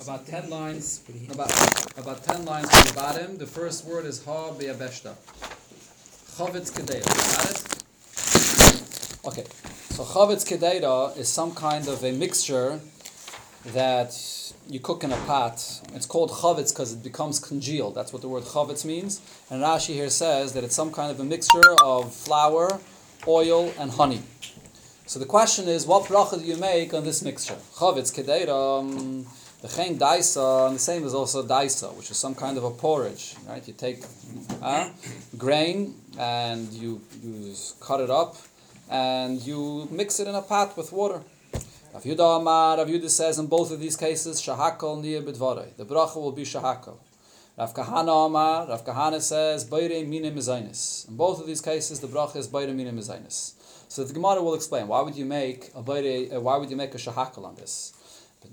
About ten lines. About about ten lines from the bottom. The first word is Ha Be'abeshta. Kedera. Got it? Okay. So Chavetz Kedera is some kind of a mixture that you cook in a pot. It's called chavetz because it becomes congealed. That's what the word chavetz means. And Rashi here says that it's some kind of a mixture of flour, oil, and honey. So the question is, what bracha do you make on this mixture? Chavetz kedeira, um, the chen daisa, and the same is also daisa, which is some kind of a porridge. Right? You take uh, grain and you you cut it up and you mix it in a pot with water. Rav Yudah Amar, Rav Yudah says in both of these cases, Shahakal Niyah Bidvarei. The bracha will be Shahakal. Rav Kahana Amar, Rav Kahana says, Beire Mezainis. In both of these cases, the bracha is Beire Mine Mezainis. So the Gemara will explain, why would you make a uh, why would you make a Shahakal on this?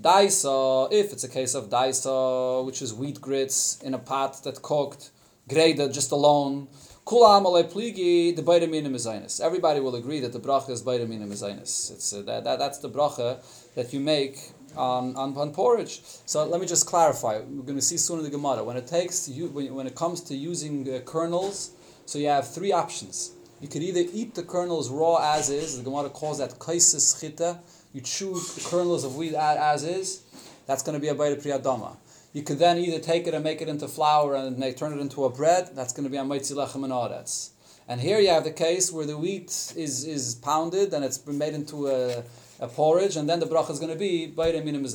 Daisa, if it's a case of daisa, which is wheat grits in a pot that cooked, graded just alone, pligi the Everybody will agree that the bracha is bayda mina It's uh, that, that that's the bracha that you make on, on, on porridge. So let me just clarify. We're going to see soon in the Gemara when it takes you, when, when it comes to using uh, kernels. So you have three options. You could either eat the kernels raw as is. The Gemara calls that kaisis chita. You chew the kernels of wheat as is. That's going to be a bayda priyadama. You could then either take it and make it into flour and make, turn it into a bread. That's going to be a maitzi and. And here you have the case where the wheat is, is pounded and it's been made into a, a porridge, and then the bracha is going to be bayre minim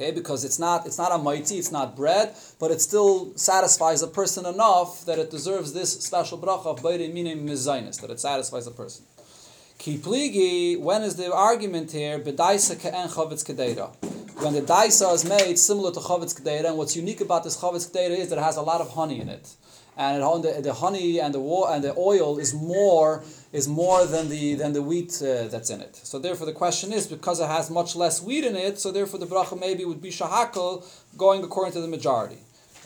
Okay, because it's not it's not a mighty, it's not bread, but it still satisfies a person enough that it deserves this special bracha of bayre minim that it satisfies a person. Kipligi, when is the argument here? Bedaisa ke'en chavetz kedeira when the daisa is made similar to chavetz k'deira, and what's unique about this chavetz k'deira is that it has a lot of honey in it, and it, the, the, honey and the and the oil is more is more than the than the wheat uh, that's in it. So therefore, the question is because it has much less wheat in it, so therefore the bracha maybe would be shahakal going according to the majority.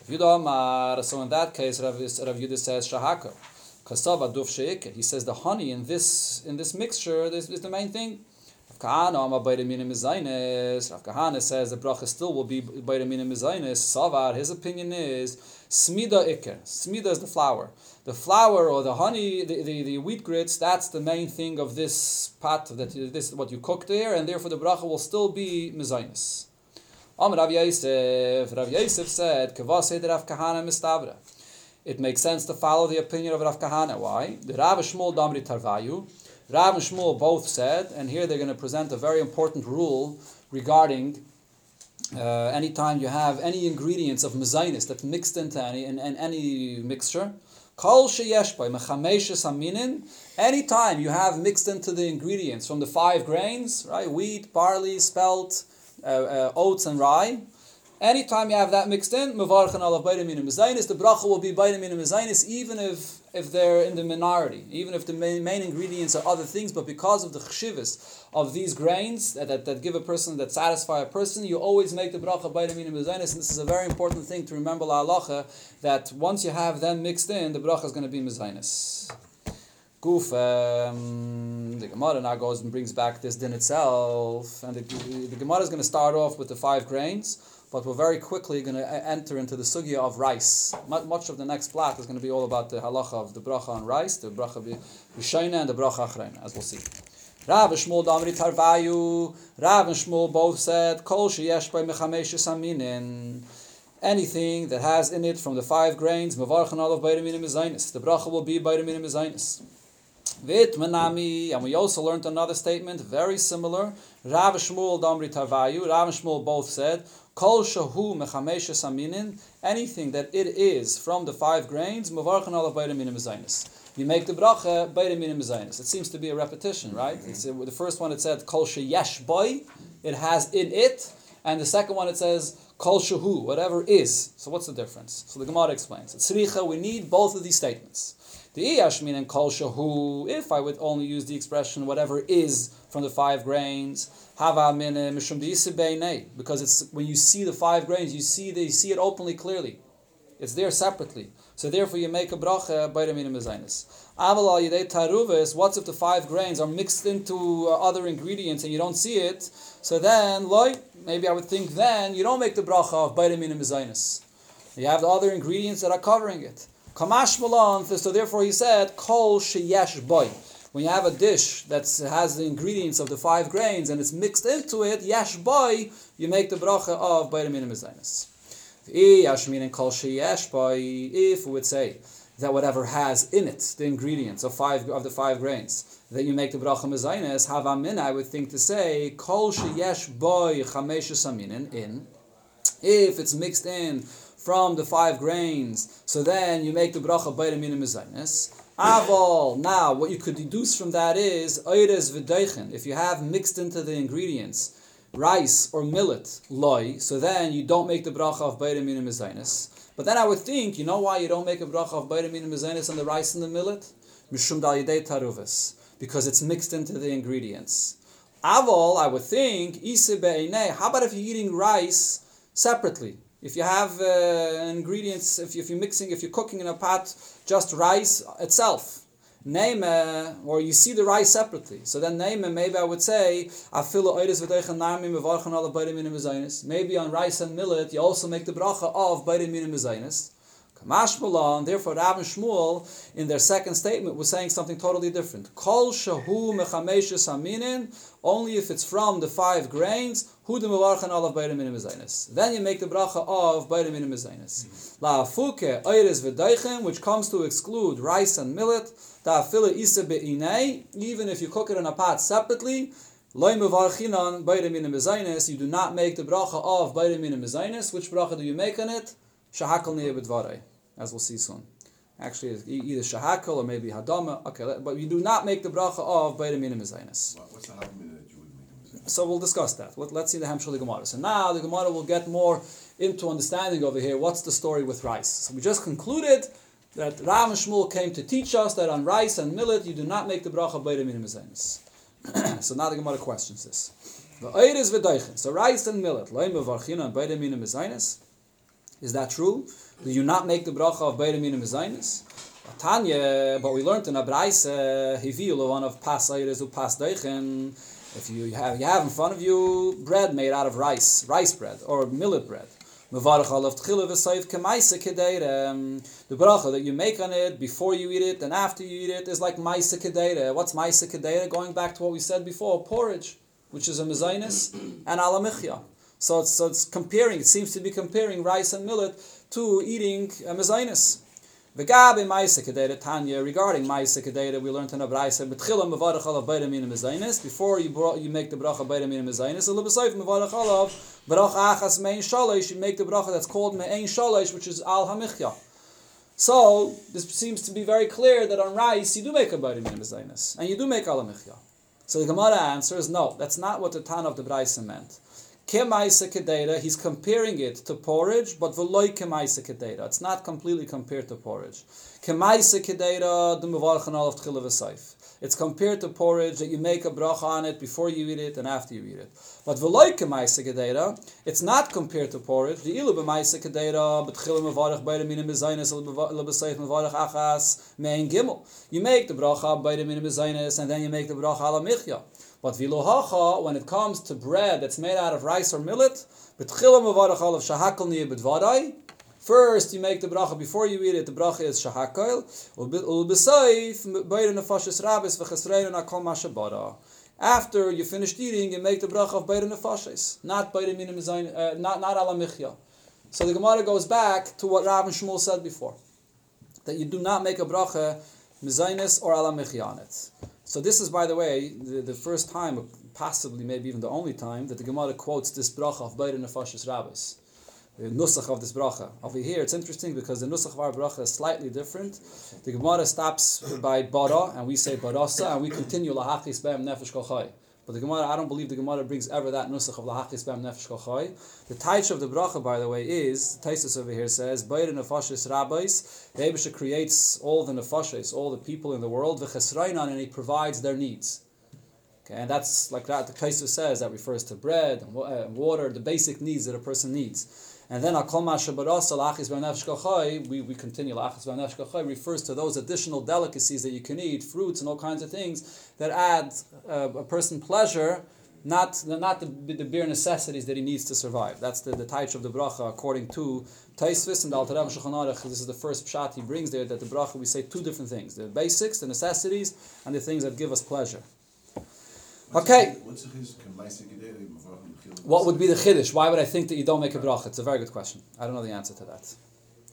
So in that case, Rav, Rav Yudah says shahakal. He says the honey in this in this mixture is, is the main thing. Kahana, Ama Baita Mina Mizainis. Rav Kahana says the bracha still will be Baita Mina Mizainis. Savar, his opinion is Smida Iker. Smida is the flour. The flour or the honey, the, the, the wheat grits, that's the main thing of this pot, that this what you cook there, and therefore the bracha will still be Mizainis. Amr Rav Yosef, Rav Yosef said, Kavased Rav Kahana Mistavra. It makes sense to follow the opinion of Rav Kahana. Why? The Rav Shmuel Damri Tarvayu. Rav and Shmuel both said, and here they're going to present a very important rule regarding uh, anytime you have any ingredients of mezainis that mixed into any in, in any mixture. Kol Anytime you have mixed into the ingredients from the five grains, right? Wheat, barley, spelt, uh, uh, oats, and rye. Anytime you have that mixed in, mevarchan alav mezainis, the bracha will be bayim mezainis, even if if they're in the minority, even if the main, main ingredients are other things, but because of the chshivas of these grains that, that, that, give a person, that satisfy a person, you always make the bracha the minim and this is a very important thing to remember la halacha, that once you have them mixed in, the bracha is going to be mezainis. Goof, um, the Gemara now goes and brings back this din itself, and the, the Gemara is going to start off with the five grains, but we're very quickly going to enter into the sugya of rice. Much of the next block is going to be all about the halacha of the bracha on rice, the bracha b'shayna and the bracha achrayna, as we'll see. Rav and Shmuel Damri Tarvayu, Rav and Shmuel both said, Kol sheyesh by mechameshes aminin. Anything that has in it from the five grains, mevarchan olav bayramina mezainis. The bracha will be bayramina mezainis. Vit manami, and we also learned another statement very similar. Rav and Shmuel Damri Tarvayu, Rav and Shmuel both said, Kol shahu mechameshes aminin, anything that it is from the five grains, mavarchan alav bayra minim You make the bracha bayra minim It seems to be a repetition, right? Mm-hmm. Uh, the first one it said kol yesh boy, it has in it, and the second one it says kol shahu, whatever is. So what's the difference? So the Gemara explains. Tzricha, we need both of these statements. The iyashmin and kol shahu, if I would only use the expression whatever is from the five grains, because it's when you see the five grains, you see they see it openly, clearly. It's there separately. So therefore, you make a bracha by the minimum taruvis. What's if the five grains are mixed into uh, other ingredients and you don't see it? So then, like maybe I would think then you don't make the bracha of by the minimum. You have the other ingredients that are covering it. Kamash malan. So therefore, he said kol sheyesh boy when you have a dish that has the ingredients of the five grains and it's mixed into it, yesh boy, you make the bracha of bayram minim If we would say that whatever has in it the ingredients of five of the five grains, that you make the bracha mezainis, havamin, I would think to say kol sheyesh boy chamesh in. If it's mixed in from the five grains, so then you make the bracha bayram minim mezainis. Aval. Now, what you could deduce from that is oires v'deichen. If you have mixed into the ingredients rice or millet loy, so then you don't make the bracha of bayram minim But then I would think, you know why you don't make a bracha of bayram minim on the rice and the millet? Mishum dal taruvis, because it's mixed into the ingredients. Aval, I would think, Ise how about if you're eating rice separately? If you have uh, ingredients, if, you, if you're mixing, if you're cooking in a pot, just rice itself, name or you see the rice separately. So then name maybe I would say maybe on rice and millet you also make the bracha of bayrim minim Mashmalan, therefore Rav and Shmuel in their second statement was saying something totally different. Kol shahu only if it's from the five grains, hu de mevarchan olav bayrim minim Then you make the bracha of bayrim minim La afuke oires v'deichen, which comes to exclude rice and millet, da afila isa be'inei, even if you cook it in a pot separately, Loy mevarchinan bayrim minim you do not make the bracha of bayrim minim Which bracha do you make on it? Shahakal niyeh as we'll see soon. Actually, it's either shahakal or maybe hadama. Okay, but you do not make the bracha of bayram minim What's the that you would make So we'll discuss that. Let's see the Hamshul Gemara. So now the Gemara will get more into understanding over here. What's the story with rice? So we just concluded that Rav and Shmuel came to teach us that on rice and millet you do not make the bracha of bayram minim So now the Gemara questions this. The is So rice and millet, is that true? Do you not make the bracha of Beir Minim Zainis? Tanya, but we learned in Abraise, Hivil, one of Pas Ayres who Pas if you have, you have in front of you bread made out of rice, rice bread, or millet bread. The bracha that you make on it before you eat it and after you eat it is like maisa kedera. What's maisa kedera? Going back to what we said before, porridge, which is a mezainis, and alamichya. So it's, so it's comparing, it seems to be comparing rice and millet to eating uh, a mezainis. Vegabe Maisa Kedera Tanya, regarding Maisa Kedera, we learned in a Braisa, Betchilam Mevarach Alav Mina Mezainis, before you, brought, you make the bracha Beira Mina Mezainis, and Lebesayf Mevarach Alav, Barach Achas Mein Shalish, you make the bracha that's called Mein Shalish, which is Al Hamichya. So, this seems to be very clear that on rice, you do make a Beira Mina Mezainis, and you do make Al Hamichya. So the Gemara answers, no, that's not what the Tan of the Braisa meant. Kemaisa he's comparing it to porridge, but veloy kemaisa. It's not completely compared to porridge. Kemaisa kedera, the mevarchan of tchila It's compared to porridge that you make a bracha on it before you eat it and after you eat it. But veloy kemaisa it's not compared to porridge. The ilu b'maisa kedera, but tchila mevarach the minim lebesayif mevarach achas, mein gimel. You make the bracha the minim bezainis, and then you make the bracha ala michya. But vilohacha, when it comes to bread that's made out of rice or millet, First, you make the bracha before you eat it. The bracha is shahakol. After you finished eating, you make the bracha of bayre nefashes, not bayre minim uh, not not ala michya. So the Gemara goes back to what Rav and Shmuel said before, that you do not make a bracha mizainis or ala michyanet. So this is, by the way, the, the first time, possibly maybe even the only time, that the Gemara quotes this bracha of Beir Nefashis Rabbis. The nusach of this bracha. Over here, it's interesting because the nusach of our bracha is slightly different. The Gemara stops by bara, and we say barasa, and we continue lahachis be'em nefesh kochai. But the Gemara, I don't believe the Gemara brings ever that nusach of lahachis b'am nefesh kochai. The taich of the bracha, by the way, is Taisus over here says, "Bayir nefashis rabbis." The Abisha creates all the nefashis, all the people in the world, v'chesrainan, and he provides their needs. Okay, and that's like that. The Taisus says that refers to bread and uh, water, the basic needs that a person needs. And then we, we continue refers to those additional delicacies that you can eat, fruits and all kinds of things that add uh, a person pleasure, not, not the, the bare necessities that he needs to survive. That's the, the taich of the bracha according to Taisvis and This is the first pshat he brings there that the bracha we say two different things: the basics, the necessities, and the things that give us pleasure. Okay. What would be the chiddush? Why would I think that you don't make a bracha? It's a very good question. I don't know the answer to that.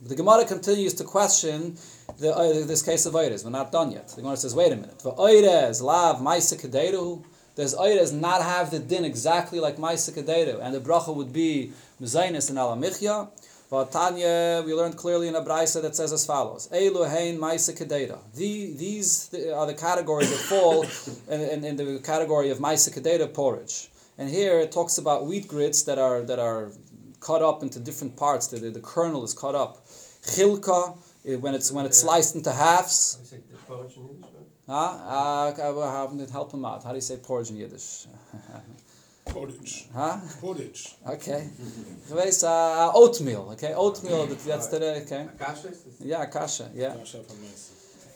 The Gemara continues to question the, uh, this case of Eires. We're not done yet. The Gemara says, wait a minute. Eires, lav, maisa kaderu. Does Eires not have the din exactly like maisa kaderu? And the bracha would be mezainis and alamichya. But Tanya, we learned clearly in a brisa that says as follows: Elu hein ma'isa kedera. The, these are the categories that fall in, in, in, the category of ma'isa kedera porridge. And here it talks about wheat grits that are that are cut up into different parts. The, the, the kernel is cut up. Chilka eh, when it's when it's sliced into halves. Huh? Uh, help him out. How do you say porridge in Yiddish? Porridge. Huh? Porridge. Okay. Geweest, uh, oatmeal. Okay, oatmeal. That's the okay. Yeah, kasha. Yeah.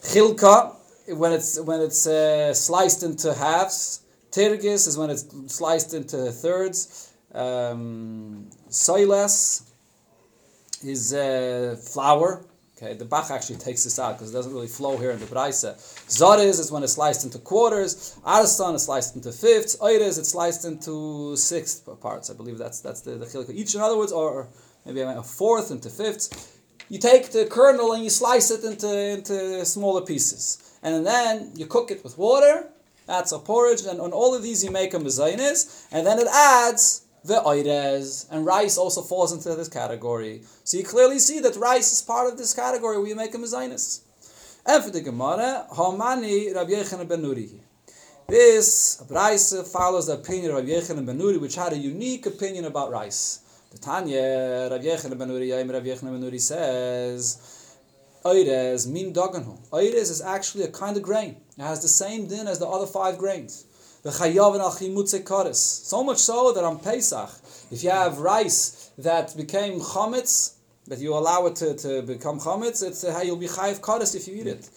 Chilka, when it's when it's uh, sliced into halves. Tirgis is when it's sliced into thirds. Um, soiles is uh, flour. Okay, the Bach actually takes this out because it doesn't really flow here in the Braise. Zariz is when it's sliced into quarters. Arston is sliced into fifths. Oiris it's sliced into sixth parts. I believe that's that's the, the chiluk. Each, in other words, or maybe a fourth into fifths. You take the kernel and you slice it into, into smaller pieces. And then you cook it with water. That's a porridge. And on all of these you make a mezainis. And then it adds the oires, and rice also falls into this category. So you clearly see that rice is part of this category where you make a mezainis. And for the Gemara, Hamani Rabbi Yechon ben Nuri. This rice follows the opinion of Rabbi Yechon ben Nuri, which had a unique opinion about rice. The Tanya, Rabbi Yechon ben Nuri, Rabbi Yechon ben Nuri says, Oires min doganhu. Oires is actually a kind of grain. It has the same din as the other five grains. So much so that on Pesach, if you have rice that became chametz, that you allow it to, to become chametz, it's uh, you'll be chayiv kares if you eat it.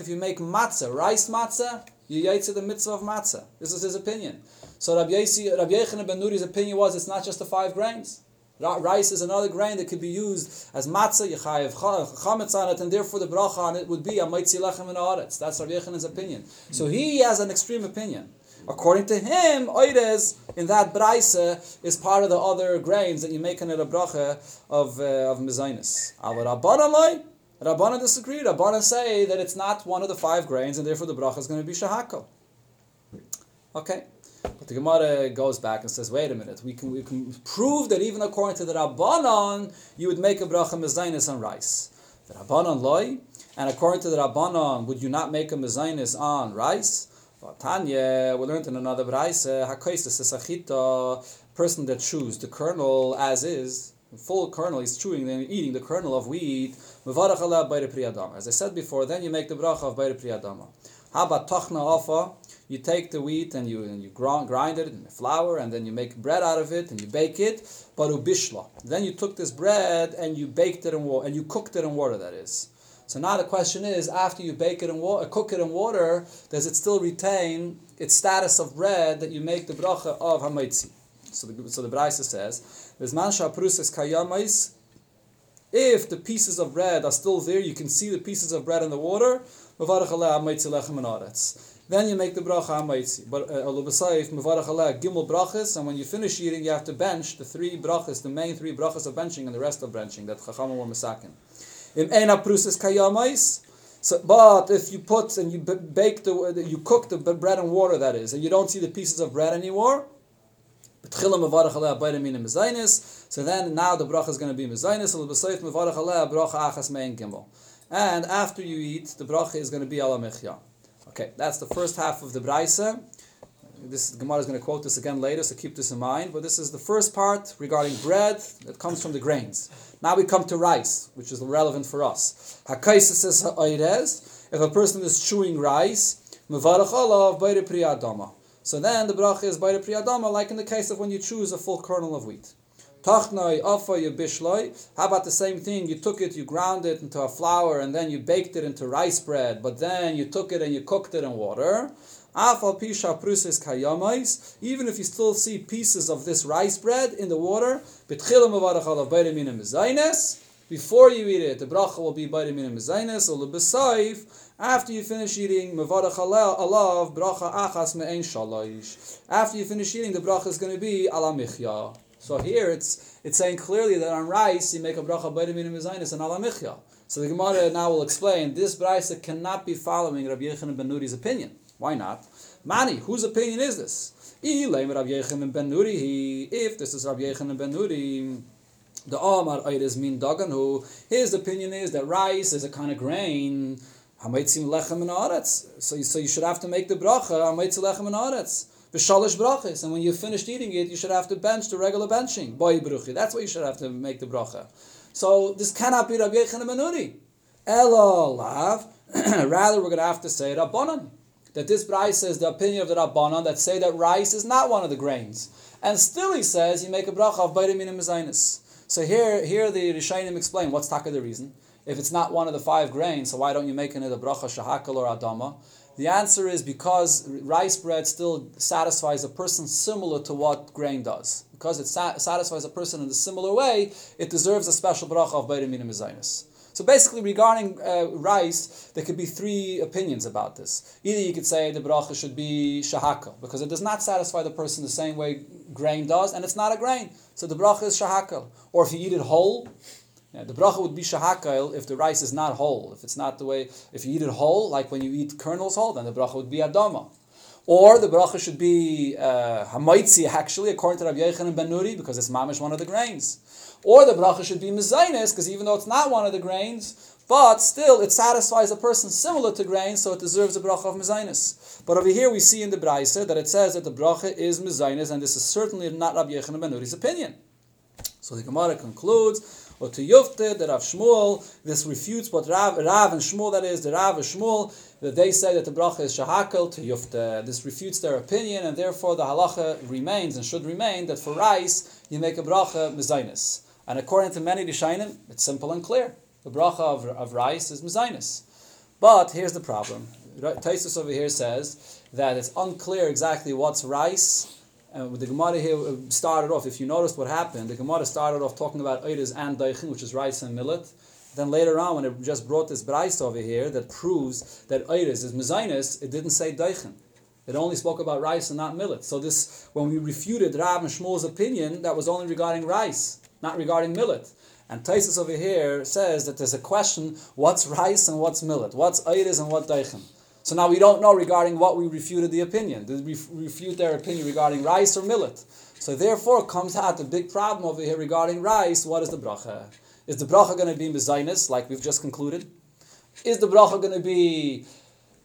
If you make matzah, rice matzah, you yaitze the mitzvah of matzah. This is his opinion. So Rabbi Yechon ben Nuri's opinion was it's not just the five grains. Rice is another grain that could be used as matzah, yechayev chametz on it, and therefore the bracha on it would be a maitzi lechem and aretz. That's Rabbi Yechanan's opinion. So he has an extreme opinion. According to him, oides in that braisa is part of the other grains that you make in a bracha of uh, of mezainis. Al Rabbanah Rabbanah disagree. Rabbanah say that it's not one of the five grains, and therefore the bracha is going to be shahako. Okay. But the Gemara goes back and says, wait a minute, we can, we can prove that even according to the Rabbanon, you would make a bracha mezainis on rice. The Rabbanon loy, and according to the Rabbanon, would you not make a mezainis on rice? But Tanya, we learned in another braise, hakoisis sachita, person that chews the kernel as is, full kernel, he's chewing and eating the kernel of wheat, as I said before, then you make the bracha of bayre priyadama. About tochna afa? You take the wheat and you and you grind, it in flour and then you make bread out of it and you bake it. But ubishla. Then you took this bread and you baked it in water and you cooked it in water. That is. So now the question is, after you bake it in water, uh, cook it in water, does it still retain its status of bread that you make the bracha of hamaitzi? So the so the Braisa says, kayamais. If the pieces of bread are still there, you can see the pieces of bread in the water. Then you make the bracha hamaitzi. But uh, alubasayif mevarach aleh gimel brachas, and when you finish eating, you have to bench the three brachas, the main three brachas of benching, and the rest of benching that chacham were masakin. In ena prusas kayamais. So, but if you put and you bake the, you cook the bread and water, that is, and you don't see the pieces of bread anymore, so then now the bracha is going to be mezainis. And after you eat, the bracha is going to be ala Okay, that's the first half of the Braisa. This Gemara is going to quote this again later, so keep this in mind. But this is the first part regarding bread that comes from the grains. Now we come to rice, which is relevant for us. Hakaisa says if a person is chewing rice, So then the bracha is the priyadama, like in the case of when you choose a full kernel of wheat. Tachnoi afa bishloi. How about the same thing? You took it, you ground it into a flour, and then you baked it into rice bread. But then you took it and you cooked it in water. Afal pisha prusis kayamais. Even if you still see pieces of this rice bread in the water. Before you eat it, the bracha will be bayramin mezaynes or lebesayif. After you finish eating, mevarach alav bracha achas me'en shalosh. After you finish eating, the bracha is going to be ala michya. So here it's it's saying clearly that on rice you make a bracha b'edamim mizainis and ala michya. So the Gemara now will explain this brisa cannot be following Rabbi Yechanan ben Nuri's opinion. Why not? Mani, whose opinion is this? If this is Rabbi Yechanan ben Nuri. The Omar Ayres min Dagan, his opinion is that rice is a kind of grain. So, so you should have to make the bracha. B'shalish brachas, and when you finished eating it, you should have to bench the regular benching. Boy bruchi. That's what you should have to make the bracha. So this cannot be Rabbi Yechon Menuri. Elo lav. Rather, we're going to have to say Rabbanan. That this brisa is the opinion of the Rabbanan that say that rice is not one of the grains. And still he says you make a bracha of Baidamin and So here, here the Rishayim explain what's taka the reason. If it's not one of the five grains, so why don't you make another bracha shahakal or adama? The answer is because rice bread still satisfies a person similar to what grain does. Because it sa- satisfies a person in a similar way, it deserves a special bracha of Beirim Mizainis. So basically, regarding uh, rice, there could be three opinions about this. Either you could say the bracha should be shahaka, because it does not satisfy the person the same way grain does, and it's not a grain. So the bracha is shahaka. Or if you eat it whole, yeah, the bracha would be shahakail if the rice is not whole. If it's not the way, if you eat it whole, like when you eat kernels whole, then the bracha would be adama. Or the bracha should be uh, actually, according to Rabbi Yechon and Ben Nuri, because it's mamish one of the grains. Or the bracha should be mezainis, because even though it's not one of the grains, but still it satisfies a person similar to grains, so it deserves a bracha of mezainis. But over here we see in the brayse that it says that the bracha is mezainis, and this is certainly not Rabbi Yechon and Ben Nuri's opinion. So the Gemara concludes or to Yufte, the Rav Shmuel, this refutes what Rav, Rav and Shmuel, that is, the Rav and Shmuel, that they say that the bracha is shahakel to Yufte. This refutes their opinion, and therefore the halacha remains and should remain that for rice, you make a bracha mezainis. And according to many Rishainim, it's simple and clear. The bracha of, of rice is mezainis. But here's the problem. Taisus over here says that it's unclear exactly what's rice uh, the Gemara here uh, started off, if you noticed what happened, the Gemara started off talking about Eiris and Daichin, which is rice and millet. Then later on, when it just brought this Bryce over here that proves that Eiris is Mezainis, it didn't say Daichin. It only spoke about rice and not millet. So this, when we refuted Rav and Shmuel's opinion, that was only regarding rice, not regarding millet. And Taisus over here says that there's a question: what's rice and what's millet? What's Eiris and what Daichin? So now we don't know regarding what we refuted the opinion. Did we refute their opinion regarding rice or millet? So therefore comes out the big problem over here regarding rice. What is the bracha? Is the bracha going to be mezainis, like we've just concluded? Is the bracha going to be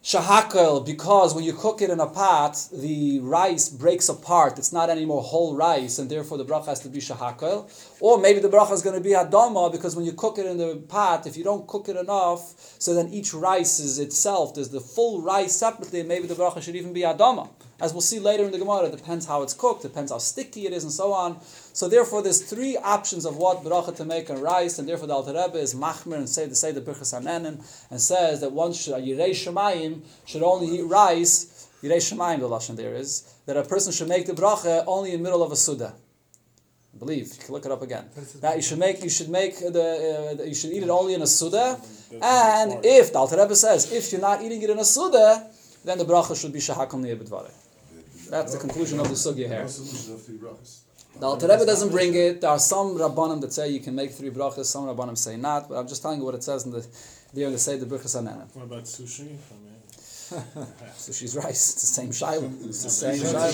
shahakel because when you cook it in a pot, the rice breaks apart. It's not anymore whole rice, and therefore the bracha has to be shahakel. Or maybe the bracha is going to be adama because when you cook it in the pot, if you don't cook it enough, so then each rice is itself. There's the full rice separately, and maybe the bracha should even be adama. As we'll see later in the Gemara, it depends how it's cooked, depends how sticky it is, and so on. So therefore, there's three options of what bracha to make on rice, and therefore the Alter Rebbe is machmer and say to say the Birchas Hanenin, and says that one should Yirei Shemayim should only eat rice. Yirei Shemayim, the lashon there is that a person should make the bracha only in the middle of a suda. I believe you can look it up again. That you should make you should make the uh, you should eat it only in a suda, and if the Alter Rebbe says if you're not eating it in a suda, then the bracha should be shahakam niyabedvarei. That's the conclusion of the sugya here. The Alter Rebbe doesn't bring it. There are some rabbanim that say you can make three brachas. Some rabbanim say not. But I'm just telling you what it says in the there in the say the brachas anana. What about sushi? Sushi's rice. It's the same shiloh. It's the same shiloh.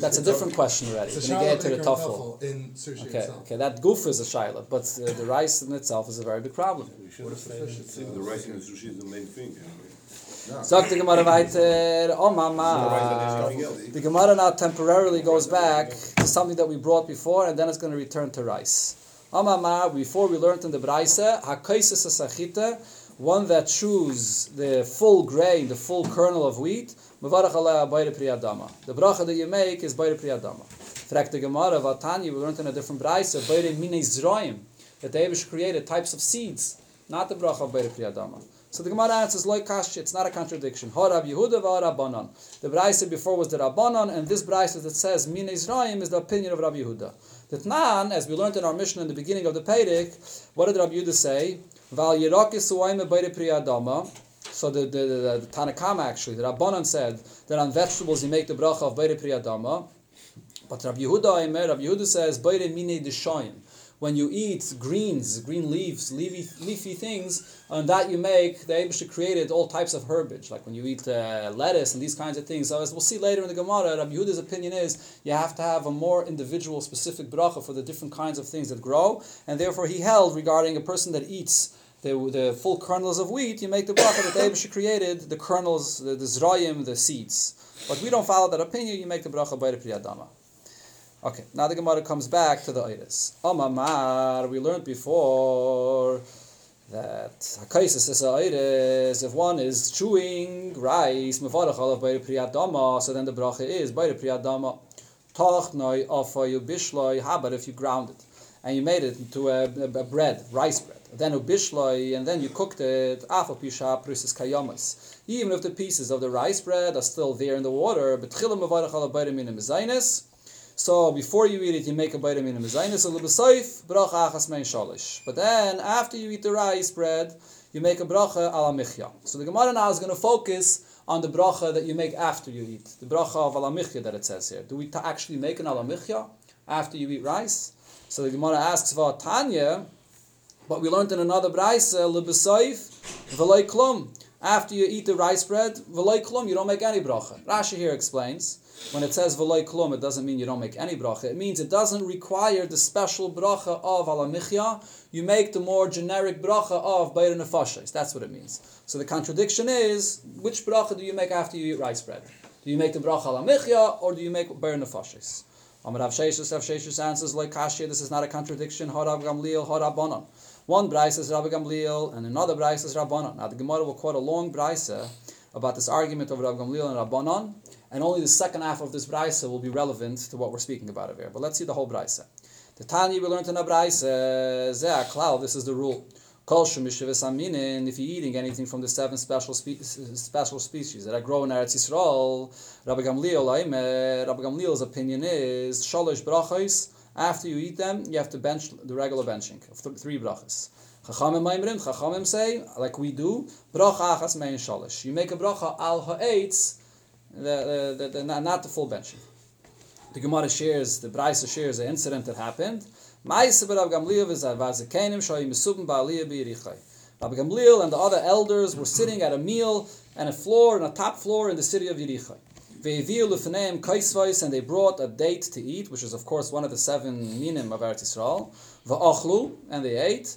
That's a different question already. It's We're going to get to the tuffle. in sushi Okay, itself. okay, that goof is a shiloh, but uh, the rice in itself is a very big problem. What if the fish? The rice in the sushi is the main thing. Sagt die Gemara weiter, uh, oh mama. The Gemara now temporarily goes back to something that we brought before, and then it's going to return to rice. Oh mama, before we learned in the Braise, hakaisis asachita, one that chews the full grain, the full kernel of wheat, mevarach aleh bayre priyadama. The bracha that you make is bayre priyadama. Fragt the Gemara, Vatanya, we learned in a different brayse, bayre mine zroim, that the Abish created types of seeds, not the bracha of bayre priyadama. So the Gemara answers, loy kash, it's not a contradiction. Harab Yehuda v'Rabbanon. The brayse before was the Rabbanon, and this brayse that says mine zroim is the opinion of Rabbi Yehuda. The Tnan, as we learned in our mission in the beginning of the Pedic, what did Rabbi Yehuda say? Val yirakis uayme bayre priyadama. So the, the, the, the Tanakama actually, the Rabbanon said that on vegetables you make the bracha of bayre priyadama. But Rabbi Yehuda, Aimer, Rabbi Yehuda says bayre mine deshoyim. When you eat greens, green leaves, leafy, leafy things, and that you make, the Abish created all types of herbage, like when you eat uh, lettuce and these kinds of things. So as we'll see later in the Gemara, Rabbi Yehuda's opinion is you have to have a more individual, specific bracha for the different kinds of things that grow, and therefore he held regarding a person that eats the, the full kernels of wheat, you make the bracha that the created, the kernels, the, the zroyim, the seeds. But we don't follow that opinion, you make the bracha by the priyadama. Okay, now the Gemara comes back to the itis. Amamar, we learned before that Hakaisis is a itis. If one is chewing rice, mevarach alav by the priyadama, so then the bracha is the priyadama. Tachnoi afayu bishloi. How about if you ground it and you made it into a, a, bread, rice bread? Then ubishloi, and then you cooked it. Afal pisha prisis kayamas. Even if the pieces of the rice bread are still there in the water, but chilam mevarach the minim so before you eat it, you make a bite of min mezainis a l'besoif bracha achas mein shalish. But then after you eat the rice bread, you make a bracha ala michya. So the Gemara now is going to focus on the bracha that you make after you eat, the bracha of ala michya that it says here. Do we actually make an ala michya after you eat rice? So the Gemara asks for Tanya, but we learned in another brayse l'besoif v'loy klum. After you eat the rice bread, v'loy klum, you don't make any bracha. Rashi here explains. When it says v'loy klum, it doesn't mean you don't make any bracha. It means it doesn't require the special bracha of alamichya. You make the more generic bracha of bayra nefashis. That's what it means. So the contradiction is, which bracha do you make after you eat rice bread? Do you make the bracha alamichya or do you make bayra nefashis? Amar Rav Sheshus, Rav answers like Kashya, this is not a contradiction, Harav Gamliel, Harabanan. One Bryce is Rabbi Gamliel, and another Bryce is Rabbanan. Now the Gemara will quote a long Bryce about this argument of Rabbi Gamliel and Rabbanan, and only the second half of this Bryce will be relevant to what we're speaking about over here. But let's see the whole Bryce. The Tanya we learned in uh, a Bryce, Zeh Klal, this is the rule. Kol aminin, if you're eating anything from the seven special spe- special species that are grown in Eretz Yisrael, Rabbi Gamliel, uh, Rabbi Gamliel's opinion is shalosh brachos. After you eat them, you have to bench the regular benching of th- three brachas. Chachamim Maimrim, Chachamim say, like we do, bracha achas mein shalosh. You make a bracha al ha'etz, the, the, the, not the full benching. The Gemara shares, the Braisa shares the incident that happened. Rabbi Gamliel and the other elders were sitting at a meal and a floor, and a top floor in the city of Yerichai. And they brought a date to eat, which is of course one of the seven minim of Eretz Yisrael. And they ate.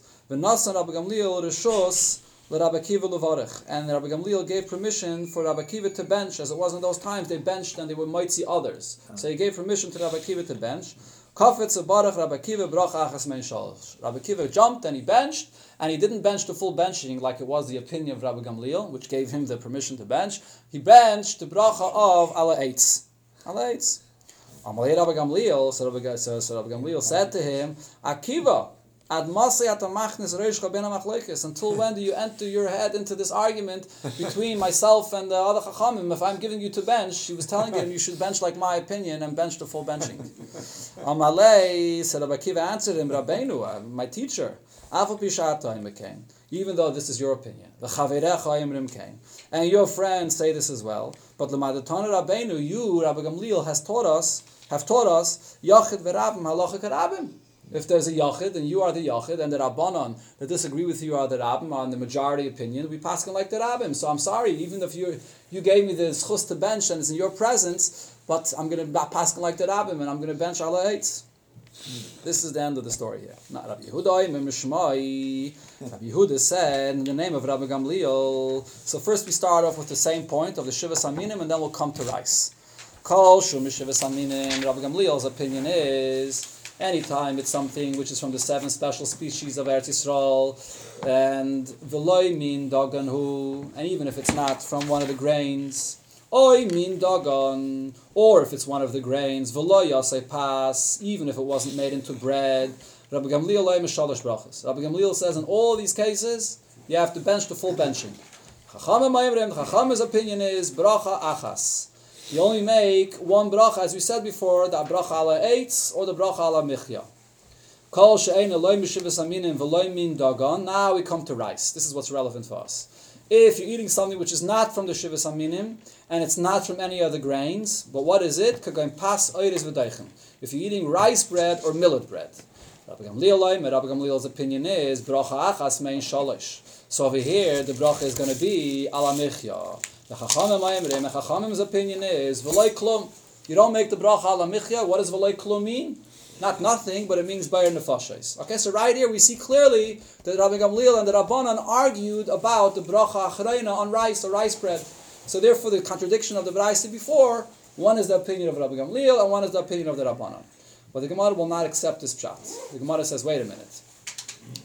Rabbi Gamliel rishos Rabbi Kiva levarich, and Rabbi Gamliel gave permission for Rabbi Kiva to bench, as it was in those times. They benched and they were mighty others, ah. so he gave permission to Rabbi Kiva to bench. Kafetz barach Rabbi Kiva brach achas men. Rabbi Kiva jumped and he benched, and he didn't bench the full benching like it was the opinion of Rabbi Gamliel, which gave him the permission to bench. He benched the bracha of ala eitz. Ala eitz. Amalei Rabbi Gamliel, so Rabbi, so, so Rabbi Gamliel said to him, Akiva, until when do you enter your head into this argument between myself and the other chachamim? If I'm giving you to bench, she was telling him you should bench like my opinion and bench the full benching. Amalei said Rabbi answered him, Rabbeinu, uh, my teacher, even though this is your opinion. And your friends say this as well. But Lamadatana Rabbeinu, you, Rabbi Gamliel, has taught us, have taught us, Yachid Verabim, Halacha Karabim. If there's a Yachid and you are the Yachid and the Rabbanon that disagree with you are the Rabbim on the majority opinion, we pass like the Rabbim. So I'm sorry, even if you you gave me the schus to bench and it's in your presence, but I'm going to pass like the Rabbim and I'm going to bench Allah Eitz. This is the end of the story here. Not Rabbi Yehuda. Rabbi Yehuda said in the name of Rabbi Gamliel. So first we start off with the same point of the Shiva Saminim and then we'll come to rice. Kol Shum Shiva Saminim. Rabbi Gamliel's opinion is Anytime it's something which is from the seven special species of Eretz Yisrael, and veloy mean dogan who, and even if it's not from one of the grains, Oi min dagon, or if it's one of the grains, v'lo yasei pas, even if it wasn't made into bread. Rabbi Gamliel loy mishalosh brachas. Rabbi Gamliel says in all these cases, you have to bench the full benching. Chacham Maimrim, Chacham's opinion is bracha achas. You only make one bracha, as we said before, the bracha ala eitz or the bracha ala michya. Kol she'ein loy mishivas aminim v'loy min dagon. Now we come to rice. This is what's relevant for us. If you're eating something which is not from the Shivas Aminim, and it's not from any other grains, but what is it? pas If you're eating rice bread or millet bread. Rabbi Gamliel's opinion is bracha achas mein shalish. So over here, the bracha is going to be ala michya. The Chachamim Chachamim's opinion is v'loi klum. You don't make the bracha ala michya. What does v'loi klum mean? Not nothing, but it means bayar nefashos. Okay, so right here we see clearly that Rabbi Gamliel and the Rabbanan argued about the bracha achrayna on rice or rice bread. So therefore, the contradiction of the brayse before, one is the opinion of Rabbi Gamliel and one is the opinion of the Rabbanan. But the Gemara will not accept this pshat. The Gemara says, wait a minute.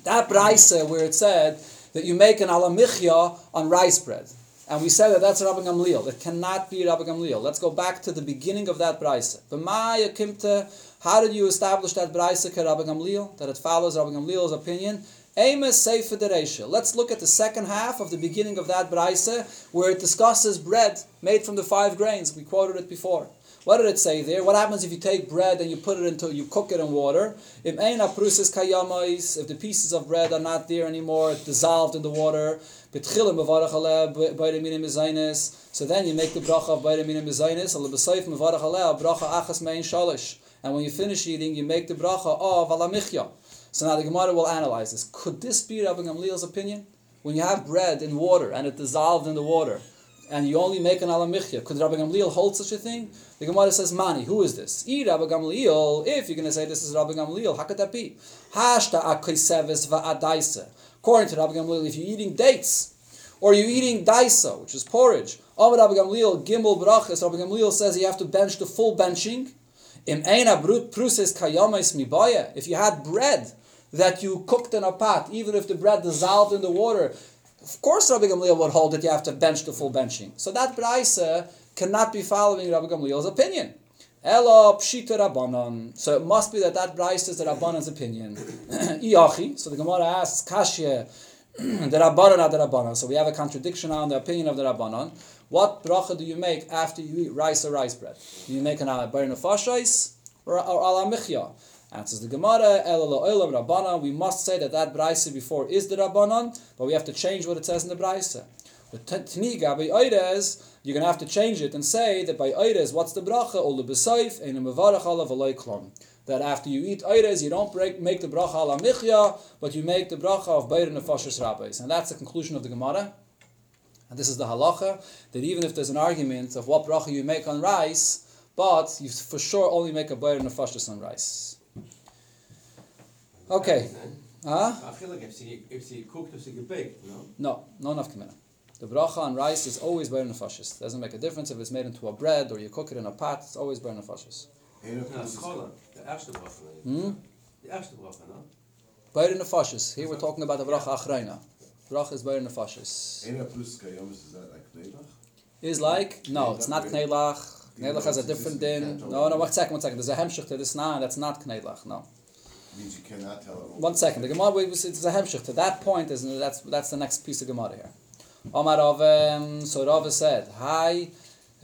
That brayse where it said that you make an alamichya on rice bread, and we said that that's Rabbi Gamliel. It cannot be Rabbi Gamliel. Let's go back to the beginning of that brayse. How did you establish that brayse Rabbi Gamliel? That it follows Rabbi Gamliel's opinion? Amos Sefer. Let's look at the second half of the beginning of that brayse, where it discusses bread made from the five grains. We quoted it before. What did it say there? What happens if you take bread and you put it into, you cook it in water? If the pieces of bread are not there anymore, dissolved in the water. So then you make the bracha of And when you finish eating, you make the bracha of alamichya. So now the Gemara will analyze this. Could this be Rabbi Gamliel's opinion? When you have bread in water and it dissolved in the water, and you only make an alamichya. Could Rabbi Gamliel hold such a thing? The Gemara says, Mani, who is this? E Rabbi Gamliel, if you're going to say this is Rabbi Gamliel, how could that be? Hashta akaiseves va'adaisa. According to Rabbi Gamliel, if you're eating dates, or you're eating daisa, which is porridge, Omer Rabbi Gamliel, Gimel Brachas, Rabbi Gamliel says you have to bench the full benching. Im eina brut pruses kayamais mibaya. If you had bread that you cooked in a pot, even if the bread dissolved in the water, of course, Rabbi Gamliel would hold that you have to bench the full benching. So that brayse cannot be following Rabbi Gamliel's opinion. Elo pshita rabbanon. So it must be that that brayse is the rabbanon's opinion. So the Gemara asks, kashya, the rabbanon the rabbanon. So we have a contradiction on the opinion of the rabbanon. What bracha do you make after you eat rice or rice bread? Do you make an ala bar nefashais or, or ala? Answers the Gemara, El Rabbana. We must say that that brayse before is the Rabbanon, but we have to change what it says in the brayse. But Tniga by Oides, you're going to have to change it and say that by Oides, what's the bracha? Olu b'saif, ein mevarach ala v'loy klom. That after you eat Oides, you don't break, make the bracha ala michya, but you make the bracha of Beir nefashis rabbis. And that's the conclusion of the Gemara. And this is the halacha, that even if there's an argument of what bracha you make on rice, but you for sure only make a Beir nefashis on rice. Okay. Huh? If she cooked or she baked, no? No, no nafkamina. The bracha on rice is always burn nefashis. Doesn't make a difference if it's made into a bread or you cook it in a pot. It's always burn nefashis. No, the erste bracha. Hmm? The erste bracha, no? Burn nefashis. Here we're talking about the bracha achreina. Bracha is burn nefashis. Ena plus is that like neilach? Is like no, it's not kneilach. Kneilach has a different din. No, no, one second, one second. There's a hemshich to this now. That's not kneilach. No. Means you cannot tell it. One second. The Gemara it's a hemshich. To that point is that's that's the next piece of Gemara here. Omar Ravem, so Rava said, Hi,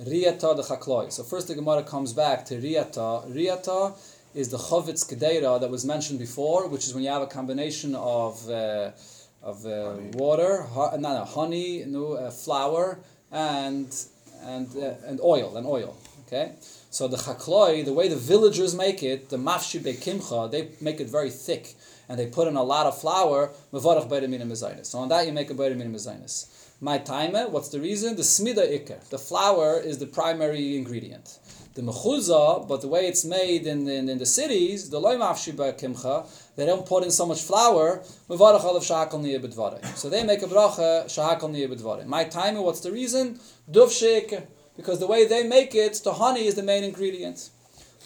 Riyata the Chakloi. So first the Gemara comes back to Riyata. Riyata is the Chovitz Kedeira that was mentioned before, which is when you have a combination of uh, of uh, water, no, no, honey, no, uh, flour, and and uh, and oil, and oil. Okay, so the chakloi, the way the villagers make it, the mafshi kimcha, they make it very thick, and they put in a lot of flour. Mevarach So on that you make a beiramina mezainis. My timer, what's the reason? The smida ikar. The flour is the primary ingredient. The mechuzah, but the way it's made in, in, in the cities, the loy mafshi kimcha, they don't put in so much flour. So they make a bracha shahakal niya My timer, what's the reason? Sheikar because the way they make it, the honey is the main ingredient.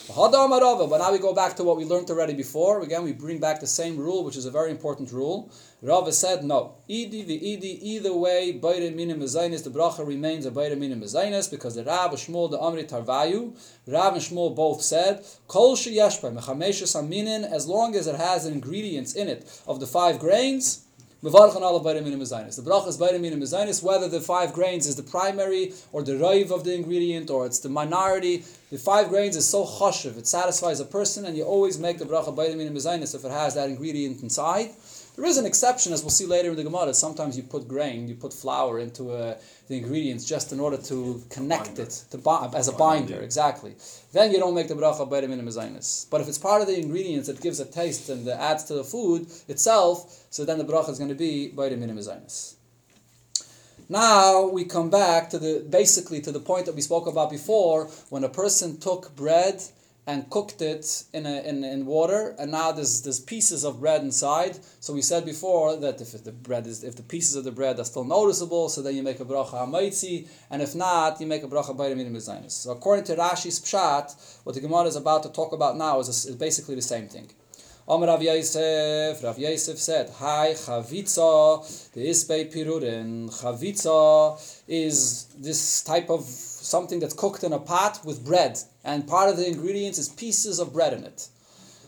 But now we go back to what we learned already before. Again, we bring back the same rule, which is a very important rule. Rava said no. Idi v'idi, either way, Bayre minim mezainis, the bracha remains a Bayre minim mezainis, because the Rav, Shmuel, the Amri Tarvayu, Rav and Shmuel both said, Kol sheyeshpa, mechameshes as long as it has ingredients in it of the five grains, Mevarchan bayram minim The bracha is bayram minim whether the five grains is the primary or the raiv of the ingredient or it's the minority. The five grains is so chashiv, it satisfies a person, and you always make the bracha bayram minim if it has that ingredient inside. There is an exception, as we'll see later in the Gemara. Sometimes you put grain, you put flour into uh, the ingredients just in order to connect binder. it to bi- as a binder. binder. Exactly. Then you don't make the bracha the minimizainis. But if it's part of the ingredients that gives a taste and adds to the food itself, so then the bracha is going to be by the minimizainis. Now we come back to the basically to the point that we spoke about before when a person took bread and cooked it in, a, in, in water, and now there's, there's pieces of bread inside. So we said before that if the bread is if the pieces of the bread are still noticeable, so then you make a bracha hamaitzi, and if not, you make a bracha bayramin. So according to Rashi's pshat, what the Gemara is about to talk about now is, is basically the same thing. Amr Rav Yosef, Rav Yosef said, Hi, chavitza, the isbei pirurin. Chavitza is this type of something that's cooked in a pot with bread, and part of the ingredients is pieces of bread in it.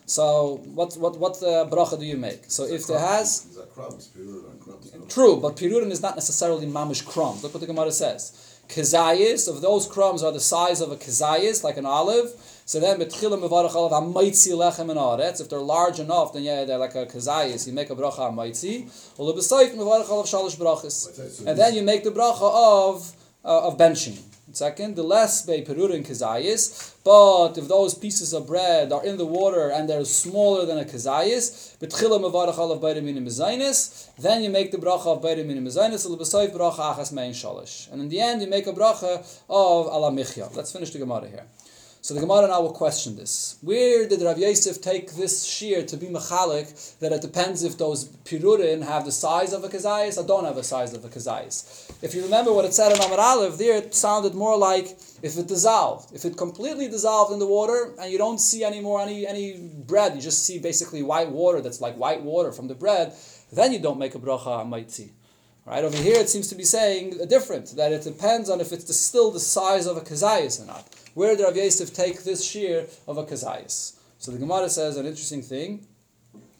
So what what what uh, bracha do you make? So if there has crumbs, crumbs, no? true, but pirurin is not necessarily mamish crumbs. Look what the Gemara says. Kazayis, of those crumbs are the size of a kazayis, like an olive, so then betchilim mevarach olav hamaitzi lechem and aretz. If they're large enough, then yeah, they're like a kazayis. You make a bracha hamaitzi. Ulubesayif mevarach olav shalish brachas, and then you make the bracha of uh, of benching. Second, the less bei perurin kazayis, but if those pieces of bread are in the water and they're smaller than a kazayis, betchila mevarach alav beidem minim then you make the bracha of minim mezainis, bracha achas mein shalish. And in the end, you make a bracha of ala michya. Let's finish the Gemara here. So the Gemara now will question this. Where did Rav Yosef take this shear to be mechalik that it depends if those pirurin have the size of a kazayis or don't have the size of a kazayis? If you remember what it said in Amud Aleph, there it sounded more like if it dissolved, if it completely dissolved in the water and you don't see any more any any bread, you just see basically white water that's like white water from the bread, then you don't make a bracha maitzi. Right over here, it seems to be saying a different that it depends on if it's still the size of a kazayis or not. Where did Rav Yosef take this shear of a kazayis? So the Gemara says an interesting thing.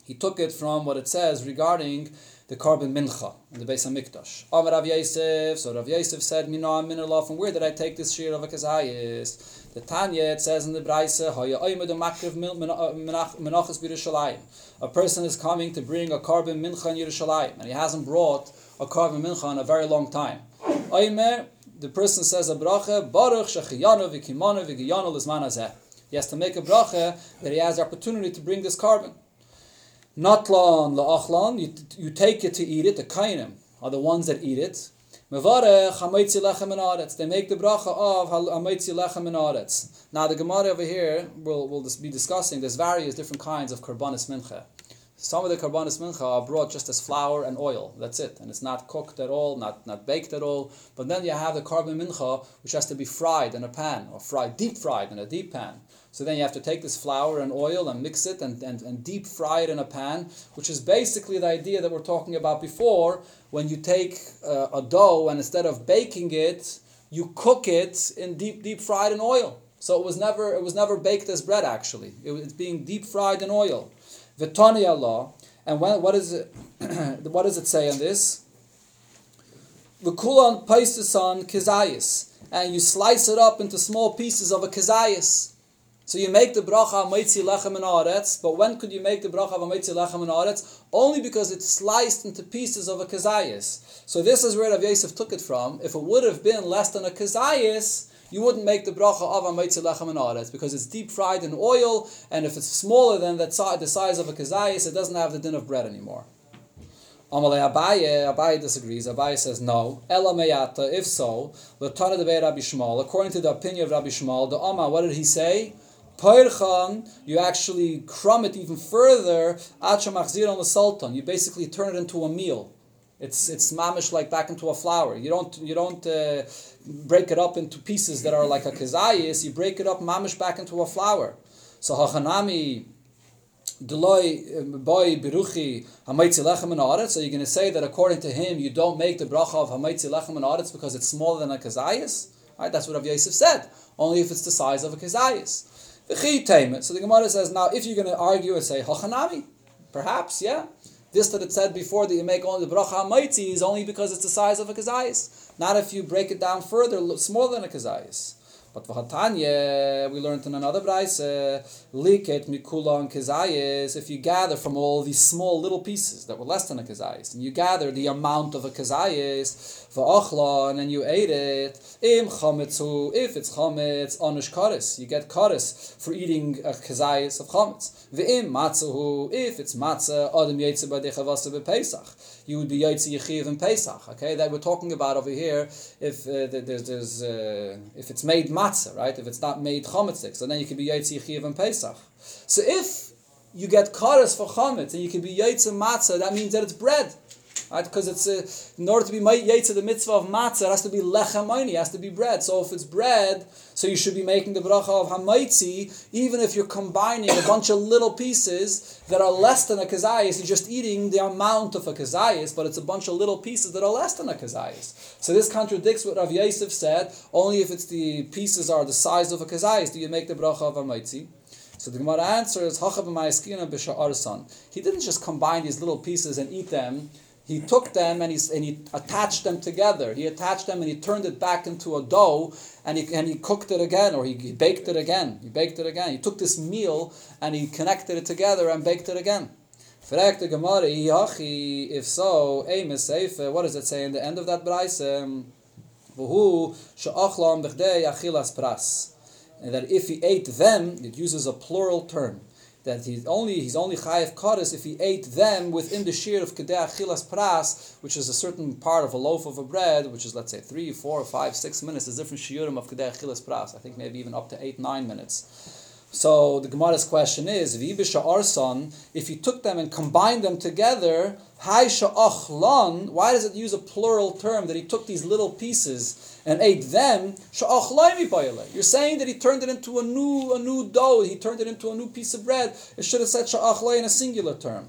He took it from what it says regarding the korban mincha in the Beis Hamikdash. Amar Rav Yosef. So Rav Yosef said, "Mina minallah." From where did I take this shear of a kazayis? The Tanya it says in the Brayse, uh, A person is coming to bring a korban mincha in Yerushalayim, and he hasn't brought a korban mincha in a very long time the person says a bracha, Baruch Shechiyanu Vikimanu Vigiyanu Lizman Azeh. He has to make a bracha that he has the opportunity to bring this korban. Natlan la'achlan, you, you take it to eat it, the kainim are the ones that eat it. Mevarech hamaitzi lechem and They make the bracha of hamaitzi lechem and Now the Gemara over here will will be discussing. There's various different kinds of karbanis mincha. Some of the karbanis mincha are brought just as flour and oil. That's it, and it's not cooked at all, not not baked at all. But then you have the karban mincha, which has to be fried in a pan or fried deep fried in a deep pan. So then you have to take this flour and oil and mix it and, and, and deep fry it in a pan, which is basically the idea that we're talking about before. When you take uh, a dough and instead of baking it, you cook it in deep deep fried in oil. So it was never it was never baked as bread actually. It, it's being deep fried in oil. Vitani Allah. And when, what, is it, what does it say on this? V'kulan on kizayis. And you slice it up into small pieces of a kizayis. So you make the bracha maitzi lechem and aretz, but when could you make the bracha of lechem and aretz? Only because it's sliced into pieces of a kazayas. So this is where Rav Yosef took it from. If it would have been less than a kazayas, you wouldn't make the bracha of a maitzi lechem and because it's deep fried in oil, and if it's smaller than that the size of a kazayis, it doesn't have the din of bread anymore. Amalei Abaye, Abaye disagrees. Abaye says no. Ela meyata. If so, l'tana de Rabbi Shmuel. According to the opinion of Rabbi Shmuel, the Amma, what did he say? Poirchan, you actually crumb it even further. Acha machzir on the sultan. You basically turn it into a meal. It's it's mamish like back into a flower. You don't you don't uh, break it up into pieces that are like a kazayis. You break it up mamish back into a flower. So hachanami. And So you're going to say that according to him, you don't make the bracha of hamaitzi lechem and because it's smaller than a kazayis. Right? That's what Rav Yosef said. Only if it's the size of a kazayis. So the Gemara says now, if you're going to argue and say hachanami, perhaps yeah. This that it said before that you make only the bracha hamaitzi is only because it's the size of a kazayis. Not if you break it down further, smaller than a kazayis. But v'hatanya, we learned in another brayse, liket mikula and kezayis. If you gather from all these small little pieces that were less than a kezayis, and you gather the amount of a kezayis v'achla, and then you ate it, im chametzu, if it's chametz, onish karis, you get karis for eating a kezayis of chametz. V'im matzahu, if it's matzah, adam yetze b'dechavasa b'pesach you would be Yaitzi Yechiv in Pesach. Okay, that we're talking about over here. If uh, there's, there's uh, if it's made matzah, right? If it's not made chometzik, so then you can be Yaitzi Yechiv in Pesach. So if you get karas for chometz and you can be Yaitzi matzah, that means that it's bread. Right? Because it's in order to be yaitz the mitzvah of matzah, it has to be lechem it has to be bread. So if it's bread, so you should be making the bracha of hamaitzi, even if you're combining a bunch of little pieces that are less than a kazayis. You're just eating the amount of a kazayis, but it's a bunch of little pieces that are less than a kazayis. So this contradicts what Rav Yosef said. Only if it's the pieces are the size of a kazayis do you make the bracha of hamaitzi. So the Gemara answer is He didn't just combine these little pieces and eat them he took them and he, and he attached them together. He attached them and he turned it back into a dough and he, and he cooked it again or he, he baked it again. He baked it again. He took this meal and he connected it together and baked it again. If so, what does it say in the end of that brayse? And that if he ate them, it uses a plural term that he's only he's only chayiv kadas if he ate them within the shear of kedei achilas pras, which is a certain part of a loaf of a bread, which is let's say three, four, five, six minutes. There's different shiurim of kedei achilas pras. I think maybe even up to eight, nine minutes. So the Gemara's question is, Vibisha Arson, if you took them and combined them together, Haisha Sha'achlan, why does it use a plural term that he took these little pieces and ate them? You're saying that he turned it into a new a new dough, he turned it into a new piece of bread. It should have said Sha'achlai in a singular term.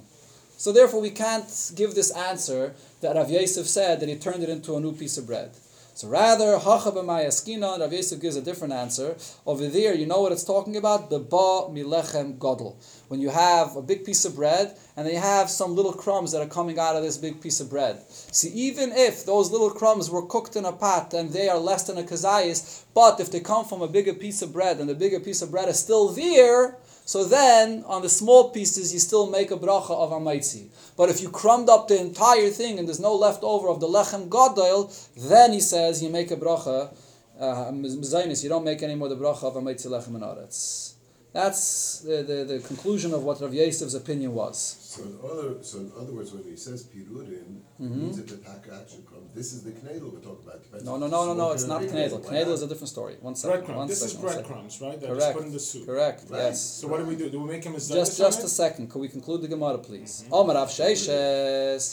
So therefore we can't give this answer that Rav Yosef said that he turned it into a new piece of bread. So rather, Hacha b'mayaskina, Rav Yosef gives a different answer. Over there, you know what it's talking about? The ba milechem godel. When you have a big piece of bread, and they have some little crumbs that are coming out of this big piece of bread. See, even if those little crumbs were cooked in a pot and they are less than a kazayis, but if they come from a bigger piece of bread and the bigger piece of bread is still there, so then, on the small pieces, you still make a bracha of amaitzi. But if you crumbed up the entire thing and there's no leftover of the lechem gadol, then he says you make a bracha, uh, you don't make any more the bracha of amaitzi lechem and aretz. That's the, the, the, conclusion of what Rav Yosef's opinion was. So in other, so in other words, when he says pirurim, mm-hmm. means that the taka actually comes. This is the knedel we're talking about. No, no, no, no, no. It's not knedel. Knedel is a different story. One second. Breadcrumbs. One this second, is breadcrumbs, right? That Correct. put in the soup. Correct. Right? Yes. So what do we do? Do we make him a Just, just a second. Could we conclude the Gemara, please? Mm-hmm. Omar Rav Sheishes,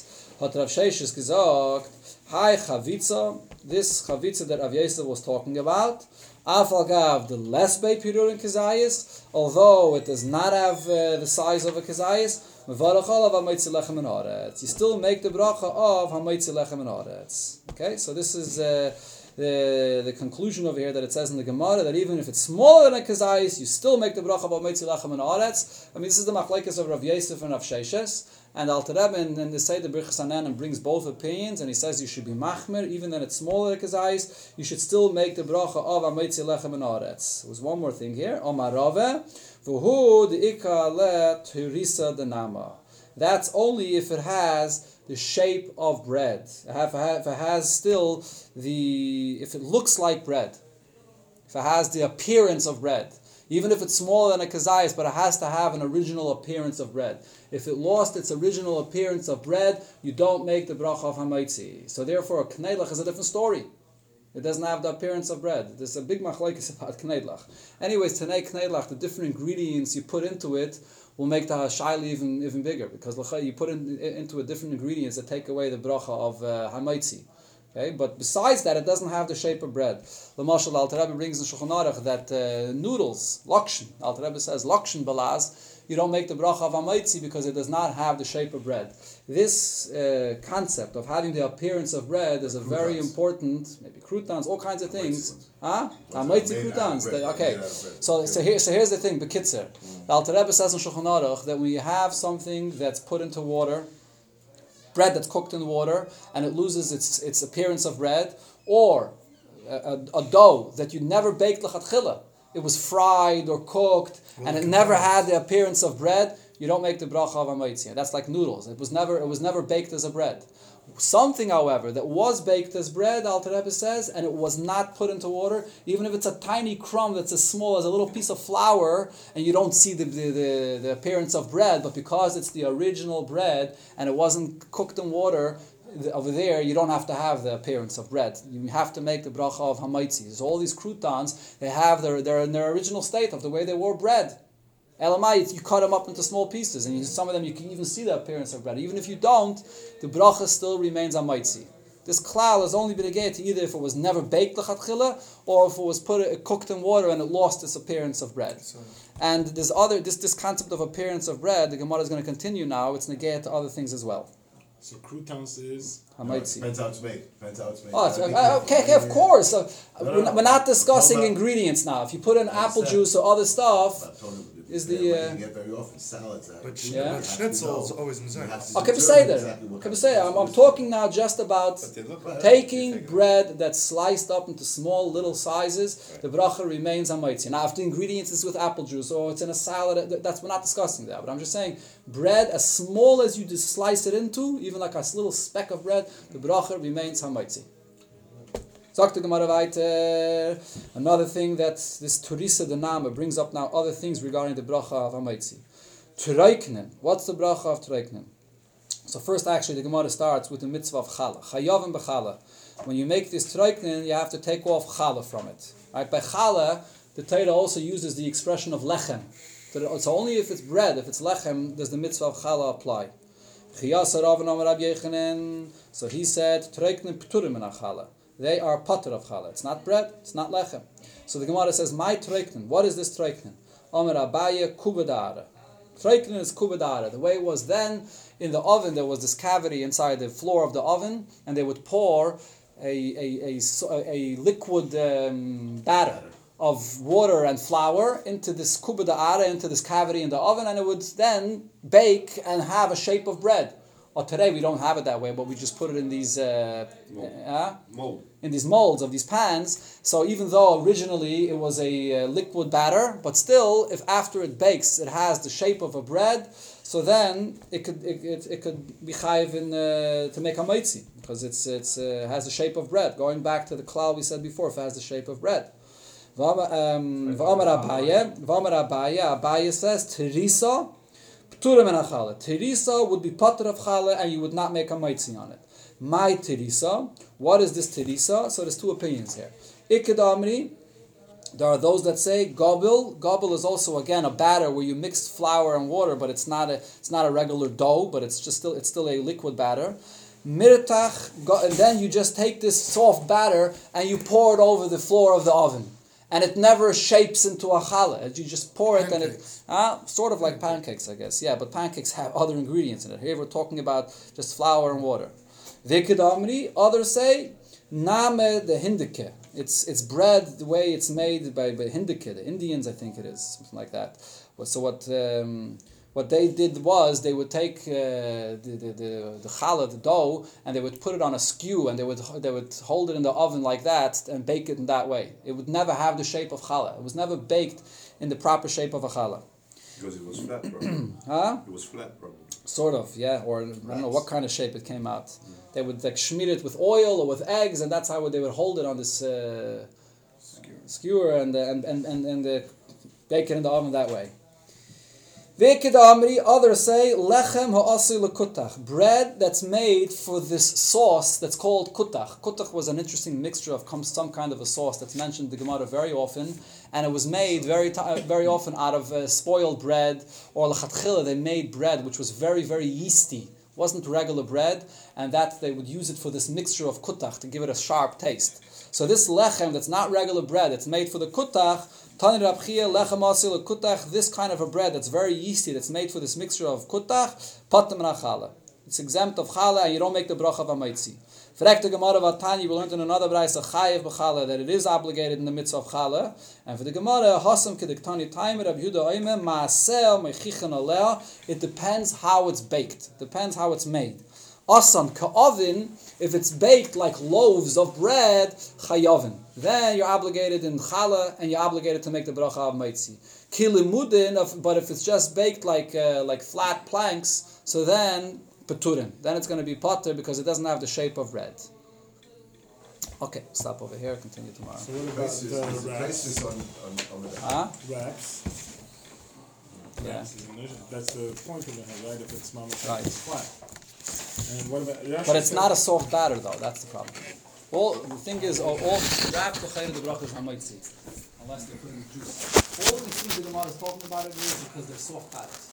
hat Rav Sheishes gesagt, Hi Chavitza, this Chavitza that Rav Yosef was talking about, Afalgav, the less Bei Pirurin Kazayas, although it does not have uh, the size of a Kazayas, you still make the bracha of Hamaitzi Lechem and. Okay, so this is uh, the, the conclusion over here that it says in the Gemara that even if it's smaller than a Kazayas, you still make the bracha of Hamaitzi Lechem and. I mean, this is the Machlekes of Rav Yosef and Rav Sheshes. And Alter Rebbe and then they say the Birchas and brings both opinions, and he says you should be machmer, even though it's smaller like his eyes, you should still make the bracha of Amitzi Lechem and Aretz. There's one more thing here. Omar Rave, Vuhu the Ika le Turisa the Nama. That's only if it has the shape of bread. If it has still the, if it looks like bread, if it has the appearance of bread even if it's smaller than a kazayas, but it has to have an original appearance of bread. If it lost its original appearance of bread, you don't make the bracha of hamaitzi. So therefore, a kneidlach is a different story. It doesn't have the appearance of bread. There's a big machlekes about kneidlach. Anyways, today kneidlach, the different ingredients you put into it, will make the shaila even even bigger because you put in, into a different ingredients that take away the bracha of uh, hamaitzi. Okay, but besides that, it doesn't have the shape of bread. Lamashal Al Rebbe brings in Shulchan Aruch that uh, noodles, lakshin, Al Rebbe says lakshin balaz, you don't make the bracha of hamaitzi because it does not have the shape of bread. This uh, concept of having the appearance of bread is a very important, maybe croutons, all kinds of things. ones. Huh? Ones that Hamaitzi are made out of croutons. bread, they- okay. out of bread. So, so, here, so here's the thing, Bekitzer. The Alter Rebbe says in Shulchan Aruch that when you have something that's put into water, bread that's cooked in water, and it loses its, its appearance of bread, or a, a, a dough that you never baked lechatchila, it was fried or cooked, and it never had the appearance of bread, you don't make the bracha of amaitzi. That's like noodles. It was never it was never baked as a bread. Something, however, that was baked as bread, Alter Rebbe says, and it was not put into water, even if it's a tiny crumb that's as small as a little piece of flour, and you don't see the, the, the, the appearance of bread, but because it's the original bread and it wasn't cooked in water, over there you don't have to have the appearance of bread. You have to make the bracha of hamaitzi. So all these croutons, they have their, they're in their original state of the way they were bread. Elamai, you cut them up into small pieces, and you, some of them you can even see the appearance of bread. Even if you don't, the bracha still remains a maitzi. This klal has only been again to either if it was never baked lechatchila, or if it was put it cooked in water and it lost its appearance of bread. And this other this this concept of appearance of bread, the Gemara is going to continue now. It's negate to other things as well. So croutons is A maitzi. Depends how it's made. Depends how it's made. Oh, it's, uh, okay, okay, of course. Uh, No, no, we're, not, we're not discussing No, no. ingredients now. If you put in apple understand. juice or other stuff, I'm talking about is the, what uh, you get very often salads. out. But, sh- Yeah. but schnitzel is always in You have Zayt. to Okay, determine Peseder. exactly Okay, kind Peseder. I'm, I'm talking now just about But they look taking bread that's sliced up into small little sizes. The bracha remains on maitzi. Now, if the ingredients is with apple juice or it's in a salad, that's we're not discussing that. But I'm just saying, bread as small as you just slice it into, even like a little speck of bread, the bracha remains hamaitzi. Sagt the Gemara weiter. Another thing that this Turisa the Name brings up now other things regarding the bracha of hamaitzi. Treiknen. What's the bracha of treiknen? So first, actually, the Gemara starts with the mitzvah of challah. Chayavim b'challah. When you make this treiknen, you have to take off challah from it. Right? By challah, the Torah also uses the expression of lechem. So only if it's bread, if it's lechem, does the mitzvah of challah apply. So he said, treiknen pturim min challah. They are pater of challah. It's not bread, it's not lechem. So the Gemara says, my treiknen. What is this treiknen? Amar Abaye kubadara. Treiknen is kubadara. The way it was then, in the oven, there was this cavity inside the floor of the oven, and they would pour a, a, a, a liquid um, batter of water and flour into this kubadara, into this cavity in the oven, and it would then bake and have a shape of bread. Or today we don't have it that way, but we just put it in these uh, uh, Mold. In these molds of these pans. So even though originally it was a uh, liquid batter, but still, if after it bakes, it has the shape of a bread, so then it could it, it, it could be chayiv in uh, to make a maitzi because it's it's uh, has the shape of bread. Going back to the klal we said before, if it has the shape of bread. V'ama- um, V'amar Abaye, V'amar Abaye, Abaye says terisa. Ptura min achala. Terisa would be pater of chala, and you would not make a maitzi on it. My terisa. What is this terisa? So there's two opinions here. Iked amri. There are those that say gobel. Gobel is also again a batter where you mix flour and water, but it's not a it's not a regular dough, but it's just still it's still a liquid batter. Mirtach, and then you just take this soft batter and you pour it over the floor of the oven, and it never shapes into a challah. You just pour it and it, Pancakes. uh, sort of like pancakes, I guess. Yeah, but pancakes have other ingredients in it. Here we're talking about just flour and water. Vikid Amri, others say, Name the Hindike. It's, it's bread the way it's made by, by Hindike, the Indians, I think it is, something like that. So what um, what they did was they would take uh, the, the, the, the challah, the dough, and they would put it on a skew and they would, they would hold it in the oven like that and bake it in that way. It would never have the shape of challah. It was never baked in the proper shape of a challah. Because it was flat, probably. Huh? it was flat, probably. Sort of, yeah, or I don't know what kind of shape it came out. They would like smear it with oil or with eggs, and that's how they would hold it on this uh, skewer and, uh, and and and and uh, bake it in the oven that way. Others say, lechem ha'asi lekutach, bread that's made for this sauce that's called kutach. Kutach was an interesting mixture of some kind of a sauce that's mentioned in the Gemara very often, and it was made very very often out of uh, spoiled bread, or lechatchila, they made bread which was very, very yeasty. Wasn't regular bread, and that they would use it for this mixture of kutach to give it a sharp taste. So this lechem that's not regular bread, it's made for the kutach, Tani Rab Chia, lechem asil kutach, this kind of a bread that's very yeasty, that's made for this mixture of kutach, patam. It's exempt of chala, and you don't make the bracha of amaitzi. Frek the Gemara Vatani, we learned in another brayse chayev b'chala that it is obligated in the mitzvah of chala, and for the Gemara hasam kediktani time Rab Yehuda oime maasel mechichan alea. It depends how it's baked, depends how it's made. Asan ka'ovin, if it's baked like loaves of bread, chayovin. Then you're obligated in challah and you're obligated to make the bracha of maitzi. Kilimudin, but if it's just baked like uh, like flat planks, so then peturin. Then it's going to be potter because it doesn't have the shape of bread. Okay, stop over here. Continue tomorrow. So what about Basis, there's the a wraps? basis on, on, on the Huh? Wraps. Yeah. Wraps is an issue. That's the point of the head, right? If it's mamash, Right. it's flat. And what about? Rashi But it's not a soft batter though. That's the problem. All the thing is, all, all wrap the the bracha is hamaitzi, unless they're putting juice. All the things the Gemara is talking about it is because they're soft batters.